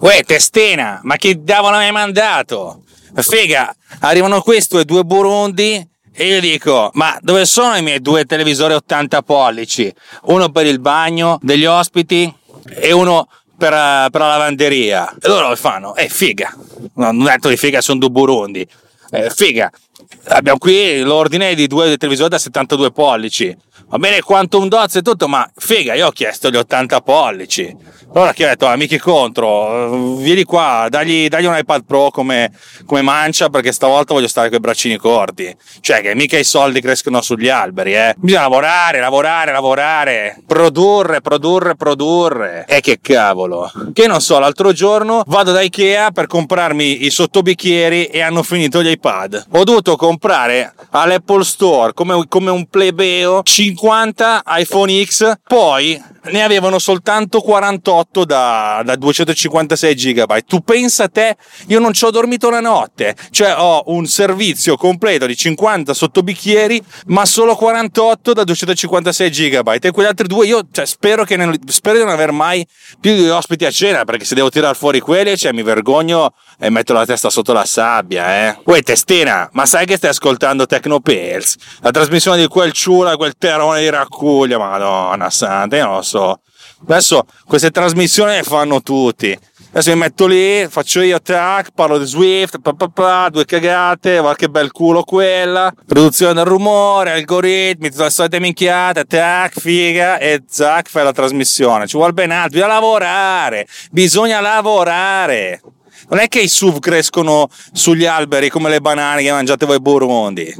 Uè, testina, ma che diavolo mi hai mandato? Figa, arrivano questi e due burundi e io dico, ma dove sono i miei due televisori 80 pollici? Uno per il bagno degli ospiti e uno per, per la lavanderia. E loro fanno, eh figa, non ho detto di figa, sono due burundi. Eh, figa, abbiamo qui l'ordine di due televisori da 72 pollici. Va bene quanto un doz e tutto, ma figa, io ho chiesto gli 80 pollici. Allora che ho detto, amici contro, vieni qua, dagli, dagli un iPad Pro come, come, mancia perché stavolta voglio stare con i braccini corti. Cioè che mica i soldi crescono sugli alberi, eh. Bisogna lavorare, lavorare, lavorare, produrre, produrre, produrre. E che cavolo. Che non so, l'altro giorno vado da Ikea per comprarmi i sottobicchieri e hanno finito gli iPad. Ho dovuto comprare all'Apple Store come, come un plebeo 50 iPhone X, poi ne avevano soltanto 48 da, da 256 GB. Tu pensa a te, io non ci ho dormito la notte, cioè ho un servizio completo di 50 sottobicchieri, ma solo 48 da 256 GB. E quegli altri due, io cioè, spero, ne, spero di non aver mai più di ospiti a cena, perché se devo tirare fuori quelli, cioè, mi vergogno e metto la testa sotto la sabbia, eh. Uè, testina, ma sai che stai ascoltando Tecnopills? La trasmissione di quel ciula, quel terone di raccuglia, madonna santa, io non lo so. Adesso queste trasmissioni le fanno tutti. Adesso mi metto lì, faccio io tac, parlo di Swift, pa, pa, pa, due cagate, va che bel culo quella, produzione del rumore, algoritmi, tutte le solite minchiate, tac, figa, e zac, fai la trasmissione. Ci vuole ben altro, bisogna lavorare, bisogna lavorare. Non è che i SUV crescono sugli alberi come le banane che mangiate voi burundi.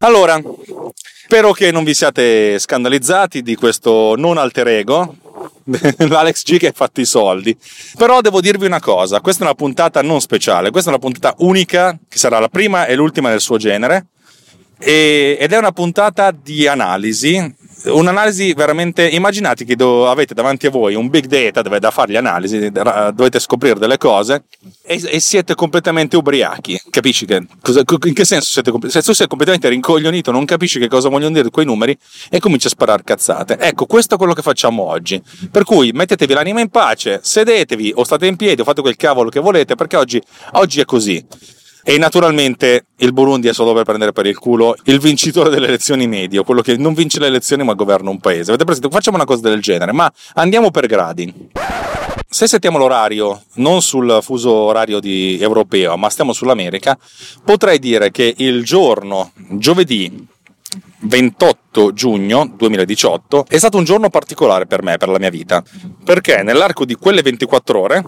Allora, spero che non vi siate scandalizzati di questo non alter ego, l'Alex G che ha fatto i soldi. Però devo dirvi una cosa, questa è una puntata non speciale, questa è una puntata unica, che sarà la prima e l'ultima del suo genere, ed è una puntata di analisi un'analisi veramente immaginate che do, avete davanti a voi un big data dove da fare le analisi dovete scoprire delle cose e, e siete completamente ubriachi capisci che cosa, in che senso siete se tu sei completamente rincoglionito non capisci che cosa vogliono dire quei numeri e cominci a sparare cazzate. Ecco questo è quello che facciamo oggi. Per cui mettetevi l'anima in pace sedetevi o state in piedi o fate quel cavolo che volete perché oggi, oggi è così e naturalmente il Burundi è solo per prendere per il culo il vincitore delle elezioni medio, quello che non vince le elezioni ma governa un paese. Avete presente? Facciamo una cosa del genere, ma andiamo per gradi. Se settiamo l'orario non sul fuso orario europeo, ma stiamo sull'America, potrei dire che il giorno giovedì 28 giugno 2018 è stato un giorno particolare per me, per la mia vita, perché nell'arco di quelle 24 ore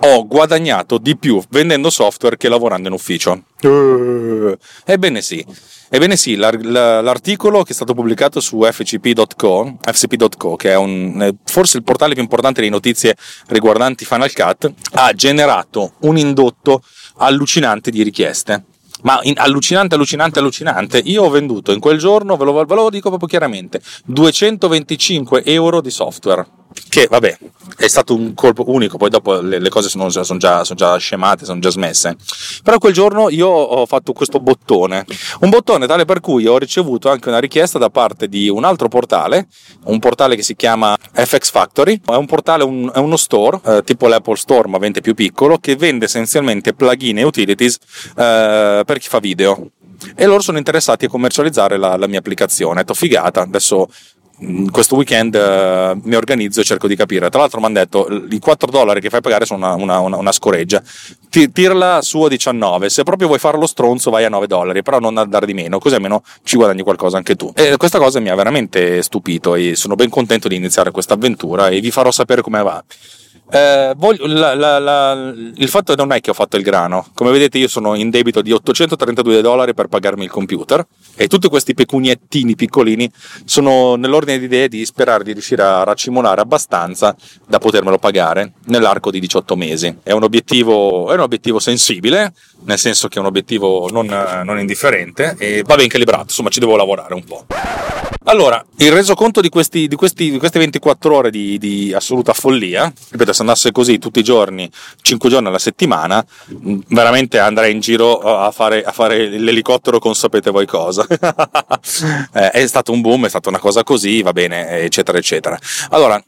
ho guadagnato di più vendendo software che lavorando in ufficio. Uh, ebbene sì, ebbene sì l'articolo che è stato pubblicato su fcp.co, fcp.co che è un, forse il portale più importante di notizie riguardanti Final Cut, ha generato un indotto allucinante di richieste ma in, allucinante, allucinante, allucinante. Io ho venduto in quel giorno, ve lo, ve lo dico proprio chiaramente, 225 euro di software che vabbè è stato un colpo unico, poi dopo le, le cose sono, sono, già, sono, già, scemate, sono già smesse. Però quel giorno io ho fatto questo bottone, un bottone tale per cui ho ricevuto anche una richiesta da parte di un altro portale, un portale che si chiama FX Factory, è un portale, un, è uno store, eh, tipo l'Apple Store ma vende più piccolo, che vende essenzialmente plugin e utilities eh, per chi fa video e loro sono interessati a commercializzare la, la mia applicazione. Ho detto figata, adesso questo weekend uh, mi organizzo e cerco di capire. Tra l'altro mi hanno detto i 4 dollari che fai pagare sono una, una, una, scoreggia. Ti, tirala su a 19. Se proprio vuoi fare lo stronzo, vai a 9 dollari, però non andare di meno, così almeno ci guadagni qualcosa anche tu. E questa cosa mi ha veramente stupito e sono ben contento di iniziare questa avventura e vi farò sapere come va. Eh, voglio, la, la, la, il fatto non è che ho fatto il grano, come vedete io sono in debito di 832 dollari per pagarmi il computer e tutti questi pecuniettini piccolini sono nell'ordine di idee di sperare di riuscire a racimolare abbastanza da potermelo pagare nell'arco di 18 mesi. È un obiettivo, è un obiettivo sensibile, nel senso che è un obiettivo non, non indifferente e va ben calibrato, insomma ci devo lavorare un po'. Allora, il resoconto di, questi, di, questi, di queste 24 ore di, di assoluta follia, ripeto, se andasse così tutti i giorni, 5 giorni alla settimana, veramente andrei in giro a fare, a fare l'elicottero con sapete voi cosa. è stato un boom, è stata una cosa così, va bene, eccetera, eccetera. Allora,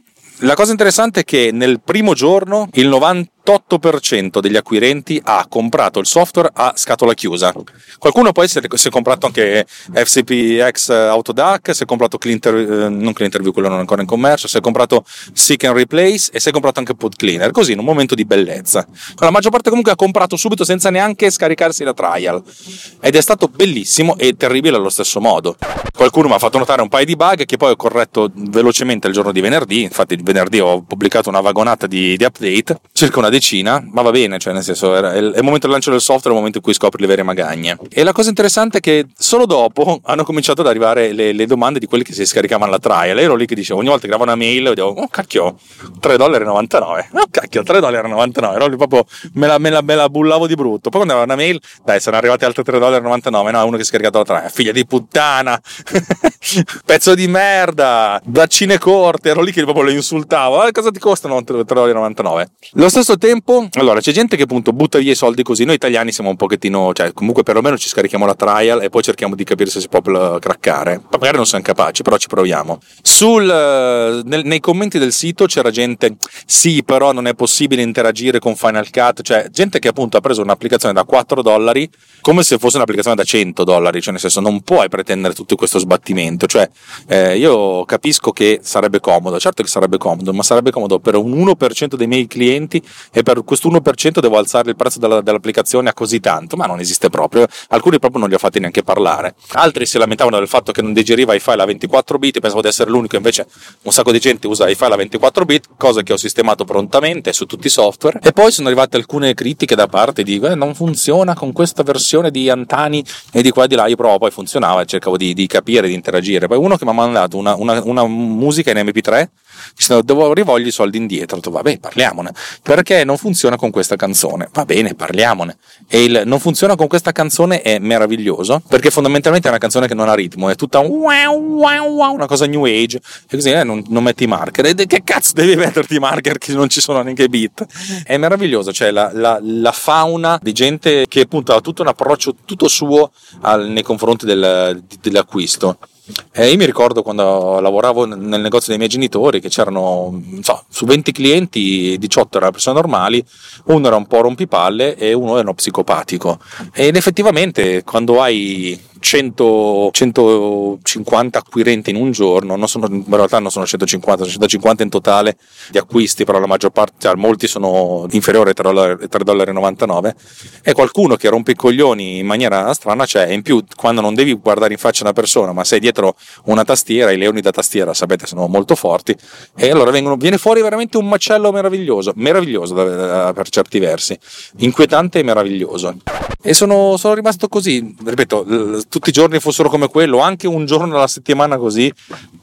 la cosa interessante è che nel primo giorno il 90 98% degli acquirenti ha comprato il software a scatola chiusa. Qualcuno poi si è, comprato anche FCPX Autodac, si è comprato Cleanter, eh, non Cleanterview, quello non è ancora in commercio, si è comprato Seek and Replace e si è comprato anche Pod Cleaner, così in un momento di bellezza. La maggior parte comunque ha comprato subito senza neanche scaricarsi la trial ed è stato bellissimo e terribile allo stesso modo. Qualcuno mi ha fatto notare un paio di bug che poi ho corretto velocemente il giorno di venerdì, infatti venerdì ho pubblicato una vagonata di, di update, circa una decina, ma va bene, cioè nel senso è il, momento del lancio del software, è il momento in cui scopri le vere magagne. E la cosa interessante è che solo dopo hanno cominciato ad arrivare le, le domande di quelli che si scaricavano la trial. Ero lì che dicevo, ogni volta che gravo una mail, vedevo, oh cacchio, 3,99 dollari. Oh cacchio, 3,99 dollari. Ero lì proprio, me la, me, la, me la bullavo di brutto. Poi quando avevo una mail, dai, sono arrivati altri 3,99 dollari. No, uno che ha scaricato la trial. Figlia di puttana, pezzo di merda, braccine corte. Ero lì che proprio lo insultavo. Ah, cosa ti costano 3,99 dollari? Lo stesso tempo tempo, allora c'è gente che appunto butta via i soldi così, noi italiani siamo un pochettino, cioè comunque perlomeno ci scarichiamo la trial e poi cerchiamo di capire se si può craccare. Magari non siamo capaci, però ci proviamo. Sul, eh, nel, nei commenti del sito c'era gente, sì però non è possibile interagire con Final Cut, cioè gente che appunto ha preso un'applicazione da 4 dollari come se fosse un'applicazione da 100 dollari, cioè nel senso non puoi pretendere tutto questo sbattimento, cioè eh, io capisco che sarebbe comodo, certo che sarebbe comodo, ma sarebbe comodo per un 1% dei miei clienti e per questo 1% devo alzare il prezzo della, dell'applicazione a così tanto, ma non esiste proprio. Alcuni proprio non li ho fatti neanche parlare. Altri si lamentavano del fatto che non digeriva i file a 24 bit, pensavo di essere l'unico, invece un sacco di gente usa i file a 24 bit, cosa che ho sistemato prontamente su tutti i software. E poi sono arrivate alcune critiche da parte di eh, non funziona con questa versione di Antani e di qua e di là. Io provo, poi funzionava e cercavo di, di capire, di interagire. Poi uno che mi ha mandato una, una, una musica in MP3 dicendo devo rivolgere i soldi indietro. Ho detto, vabbè, parliamone. Non funziona con questa canzone? Va bene, parliamone. E il non funziona con questa canzone è meraviglioso, perché fondamentalmente è una canzone che non ha ritmo, è tutta una cosa new age, e così eh, non, non, metti i marker. E che cazzo devi metterti i marker che non ci sono neanche i beat? È meraviglioso, cioè la, la, la fauna di gente che appunto ha tutto un approccio tutto suo al, nei confronti del, dell'acquisto. Eh, io mi ricordo quando lavoravo nel negozio dei miei genitori che c'erano so, su 20 clienti, 18 erano persone normali, uno era un po' rompipalle e uno era uno psicopatico. Ed effettivamente quando hai 100, 150 acquirenti in un giorno, non sono, in realtà non sono 150, sono 150 in totale di acquisti, però la maggior parte, cioè, molti sono inferiori ai 3,99 dollari, e qualcuno che rompe i coglioni in maniera strana e in più quando non devi guardare in faccia una persona, ma sei dietro una tastiera, i leoni da tastiera sapete sono molto forti, e allora vengono, viene fuori veramente un macello meraviglioso, meraviglioso per certi versi, inquietante e meraviglioso. E sono, sono rimasto così, ripeto, tutti i giorni fossero come quello, anche un giorno alla settimana così,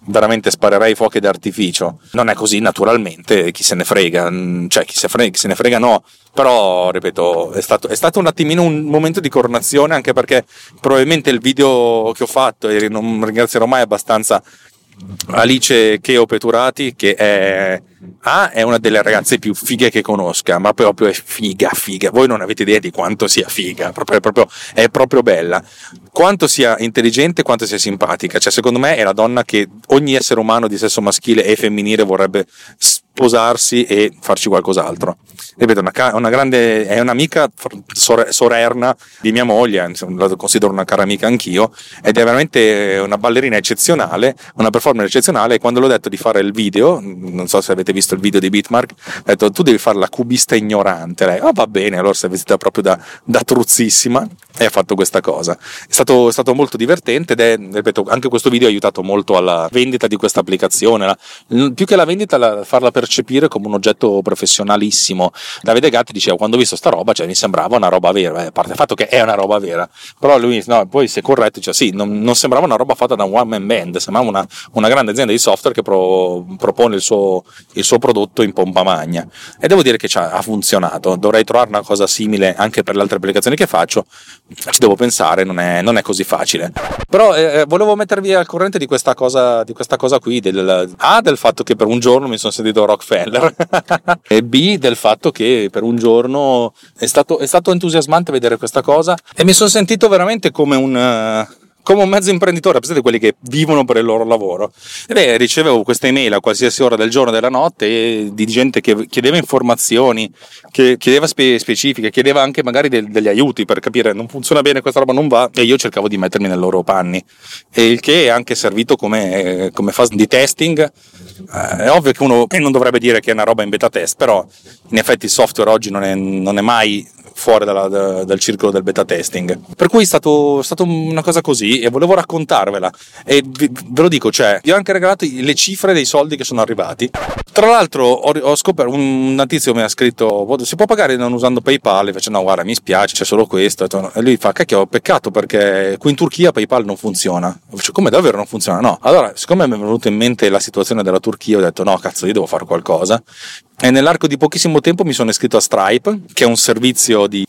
veramente sparerei fuochi d'artificio. Non è così naturalmente, chi se ne frega, mm, cioè chi se, frega, chi se ne frega no, però ripeto, è stato, è stato un attimino un momento di coronazione anche perché probabilmente il video che ho fatto, e non ringrazierò mai abbastanza Alice Cheo Peturati, che è, ah, è una delle ragazze più fighe che conosca, ma proprio è figa, figa. Voi non avete idea di quanto sia figa, proprio, è, proprio, è proprio bella. Quanto sia intelligente, quanto sia simpatica. Cioè, secondo me è la donna che ogni essere umano di sesso maschile e femminile vorrebbe sposarsi e farci qualcos'altro. Ripeto, una, una grande, è un'amica sorerna di mia moglie, la considero una cara amica anch'io, ed è veramente una ballerina eccezionale, una performer eccezionale. E quando l'ho detto di fare il video, non so se avete visto il video di Bitmark, ho detto tu devi fare la cubista ignorante. Lei, oh va bene, allora è vestita proprio da, da truzzissima e ha fatto questa cosa. È stato, è stato molto divertente ed è, ripeto, anche questo video ha aiutato molto alla vendita di questa applicazione. La, più che la vendita, la, farla per percepire come un oggetto professionalissimo. Davide Gatti diceva quando ho visto sta roba, cioè mi sembrava una roba vera, eh, a parte il fatto che è una roba vera, però lui no, poi si è corretto, dice sì, non, non, sembrava una roba fatta da un one man band, sembrava una, una grande azienda di software che pro, propone il suo, il suo, prodotto in pompa magna. E devo dire che ha funzionato, dovrei trovare una cosa simile anche per le altre applicazioni che faccio, ci devo pensare, non è, non è così facile. Però eh, eh volevo mettervi al corrente di questa cosa, di questa cosa qui, del, ah, del fatto che per un giorno mi sono sentito rock Rockefeller. E B del fatto che per un giorno è stato, è stato entusiasmante vedere questa cosa. E mi sono sentito veramente come un come un mezzo imprenditore, pensate quelli che vivono per il loro lavoro. E beh, ricevevo queste email a qualsiasi ora del giorno e della notte di gente che chiedeva informazioni, che chiedeva spe- specifiche, chiedeva anche magari del, degli aiuti per capire non funziona bene, questa roba non va, e io cercavo di mettermi nei loro panni. E il che è anche servito come, come fase di testing. Eh, è ovvio che uno non dovrebbe dire che è una roba in beta test, però in effetti il software oggi non è, non è mai fuori dalla, da, dal circolo del beta testing. Per cui è stato, una cosa così e volevo raccontarvela. E vi, ve lo dico, cioè, vi ho anche regalato le cifre dei soldi che sono arrivati. Tra l'altro ho, ho scoperto, un, un tizio mi ha scritto, si può pagare non usando PayPal? Faccio, no, guarda, mi spiace, c'è solo questo. E lui fa, cacchio, peccato perché qui in Turchia PayPal non funziona. Faccio, come davvero non funziona? No. Allora, siccome mi è venuta in mente la situazione della Turchia, ho detto, no, cazzo, io devo fare qualcosa. E nell'arco di pochissimo tempo mi sono iscritto a Stripe, che è un servizio di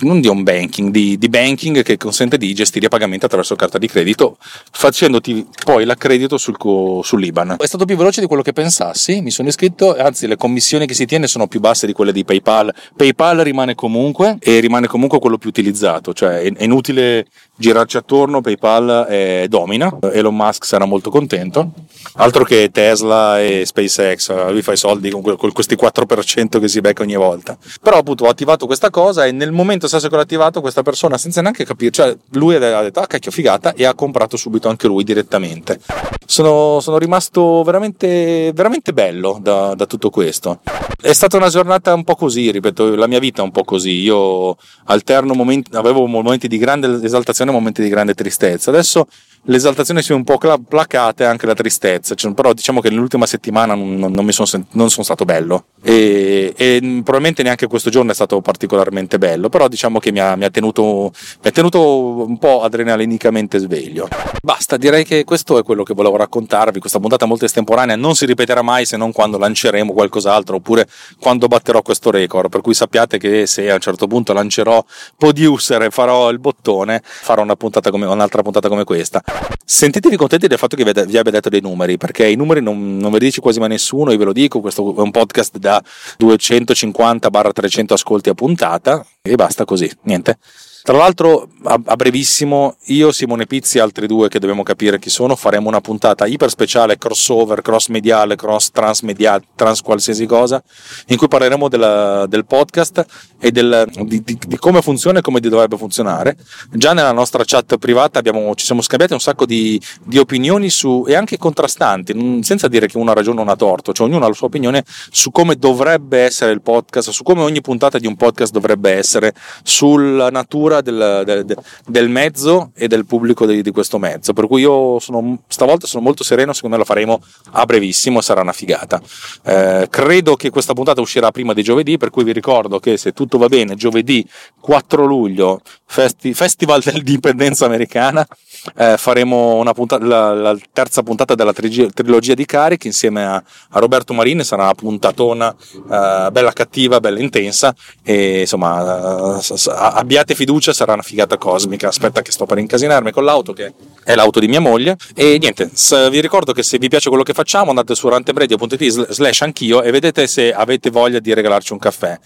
non di home banking, di, di, banking che consente di gestire i pagamenti attraverso carta di credito, facendoti poi l'accredito sul, sull'IBAN. È stato più veloce di quello che pensassi, mi sono iscritto, anzi le commissioni che si tiene sono più basse di quelle di PayPal. PayPal rimane comunque e rimane comunque quello più utilizzato, cioè è, è inutile girarci attorno, PayPal è, domina, Elon Musk sarà molto contento, altro che Tesla e SpaceX, lui fa i soldi con, con questi 4% che si becca ogni volta. Però appunto ho attivato questa cosa e nel momento stesso che l'ho attivato questa persona senza neanche capire, cioè lui ha detto ah cacchio figata e ha comprato subito anche lui direttamente. Sono, sono rimasto veramente, veramente bello da, da tutto questo. È stata una giornata un po' così, ripeto, la mia vita è un po' così, io alterno momenti, avevo momenti di grande esaltazione e momenti di grande tristezza. Adesso l'esaltazione si è un po' placata e anche la tristezza, cioè, però diciamo che nell'ultima settimana non, non, non mi sono, non sono stato bello e, e, probabilmente neanche questo giorno è stato particolarmente bello, però diciamo che mi ha, mi ha, tenuto, mi ha tenuto un po' adrenalinicamente sveglio. Basta, direi che questo è quello che volevo raccontarvi, questa puntata molto estemporanea non si ripeterà mai se non quando lanceremo qualcos'altro oppure quando batterò questo record, per cui sappiate che se a un certo punto lancerò Podiuser e farò il bottone, farò una puntata come, un'altra puntata come questa. Sentitevi contenti del fatto che vi abbia detto dei numeri, perché i numeri non, non ve li dice quasi mai nessuno, io ve lo dico, questo è un podcast da 250-300 ascolti a puntata e basta così, niente. Tra l'altro, a, a, brevissimo, io, Simone Pizzi e altri due che dobbiamo capire chi sono, faremo una puntata iper speciale, crossover, cross mediale, cross transmediale, trans qualsiasi cosa, in cui parleremo della, del podcast e del, di, di, di, come funziona e come dovrebbe funzionare. Già nella nostra chat privata abbiamo, ci siamo scambiati un sacco di, di opinioni su, e anche contrastanti, senza dire che uno ha ragione o uno ha torto, cioè ognuno ha la sua opinione su come dovrebbe essere il podcast, su come ogni puntata di un podcast dovrebbe essere, sulla natura cultura del, del, del, mezzo e del pubblico di, di, questo mezzo. Per cui io sono, stavolta sono molto sereno, secondo me la faremo a brevissimo, sarà una figata. Eh, credo che questa puntata uscirà prima di giovedì, per cui vi ricordo che se tutto va bene, giovedì 4 luglio, festi, Festival dell'Indipendenza Americana, eh, faremo puntata, la, la, terza puntata della trilogia, trilogia di Carichi insieme a, a, Roberto Marini, sarà una puntatona eh, bella cattiva, bella intensa e insomma eh, abbiate fiducia, sarà una figata cosmica. Aspetta che sto per incasinarmi con l'auto che è l'auto di mia moglie e niente, vi ricordo che se vi piace quello che facciamo andate su rantemradio.it slash anch'io e vedete se avete voglia di regalarci un caffè.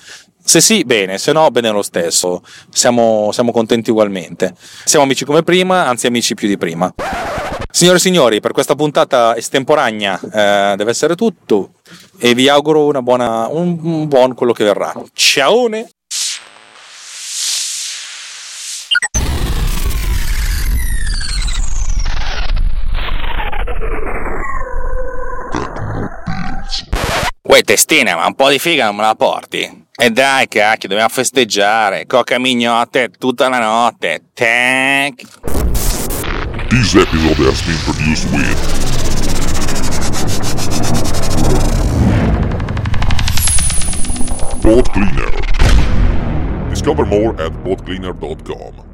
Se sì, bene, se no, bene lo stesso. Siamo, siamo contenti ugualmente. Siamo amici come prima, anzi amici più di prima. Signore e signori, per questa puntata estemporanea eh, deve essere tutto e vi auguro una buona, un, un buon quello che verrà. Ciao! Uè testina, ma un po' di figa non me la porti? E dai, cacchio, dobbiamo festeggiare. Coca mignotte tutta la notte. Tank. This episode has been produced with Pod Cleaner. Discover more at podcleaner.com.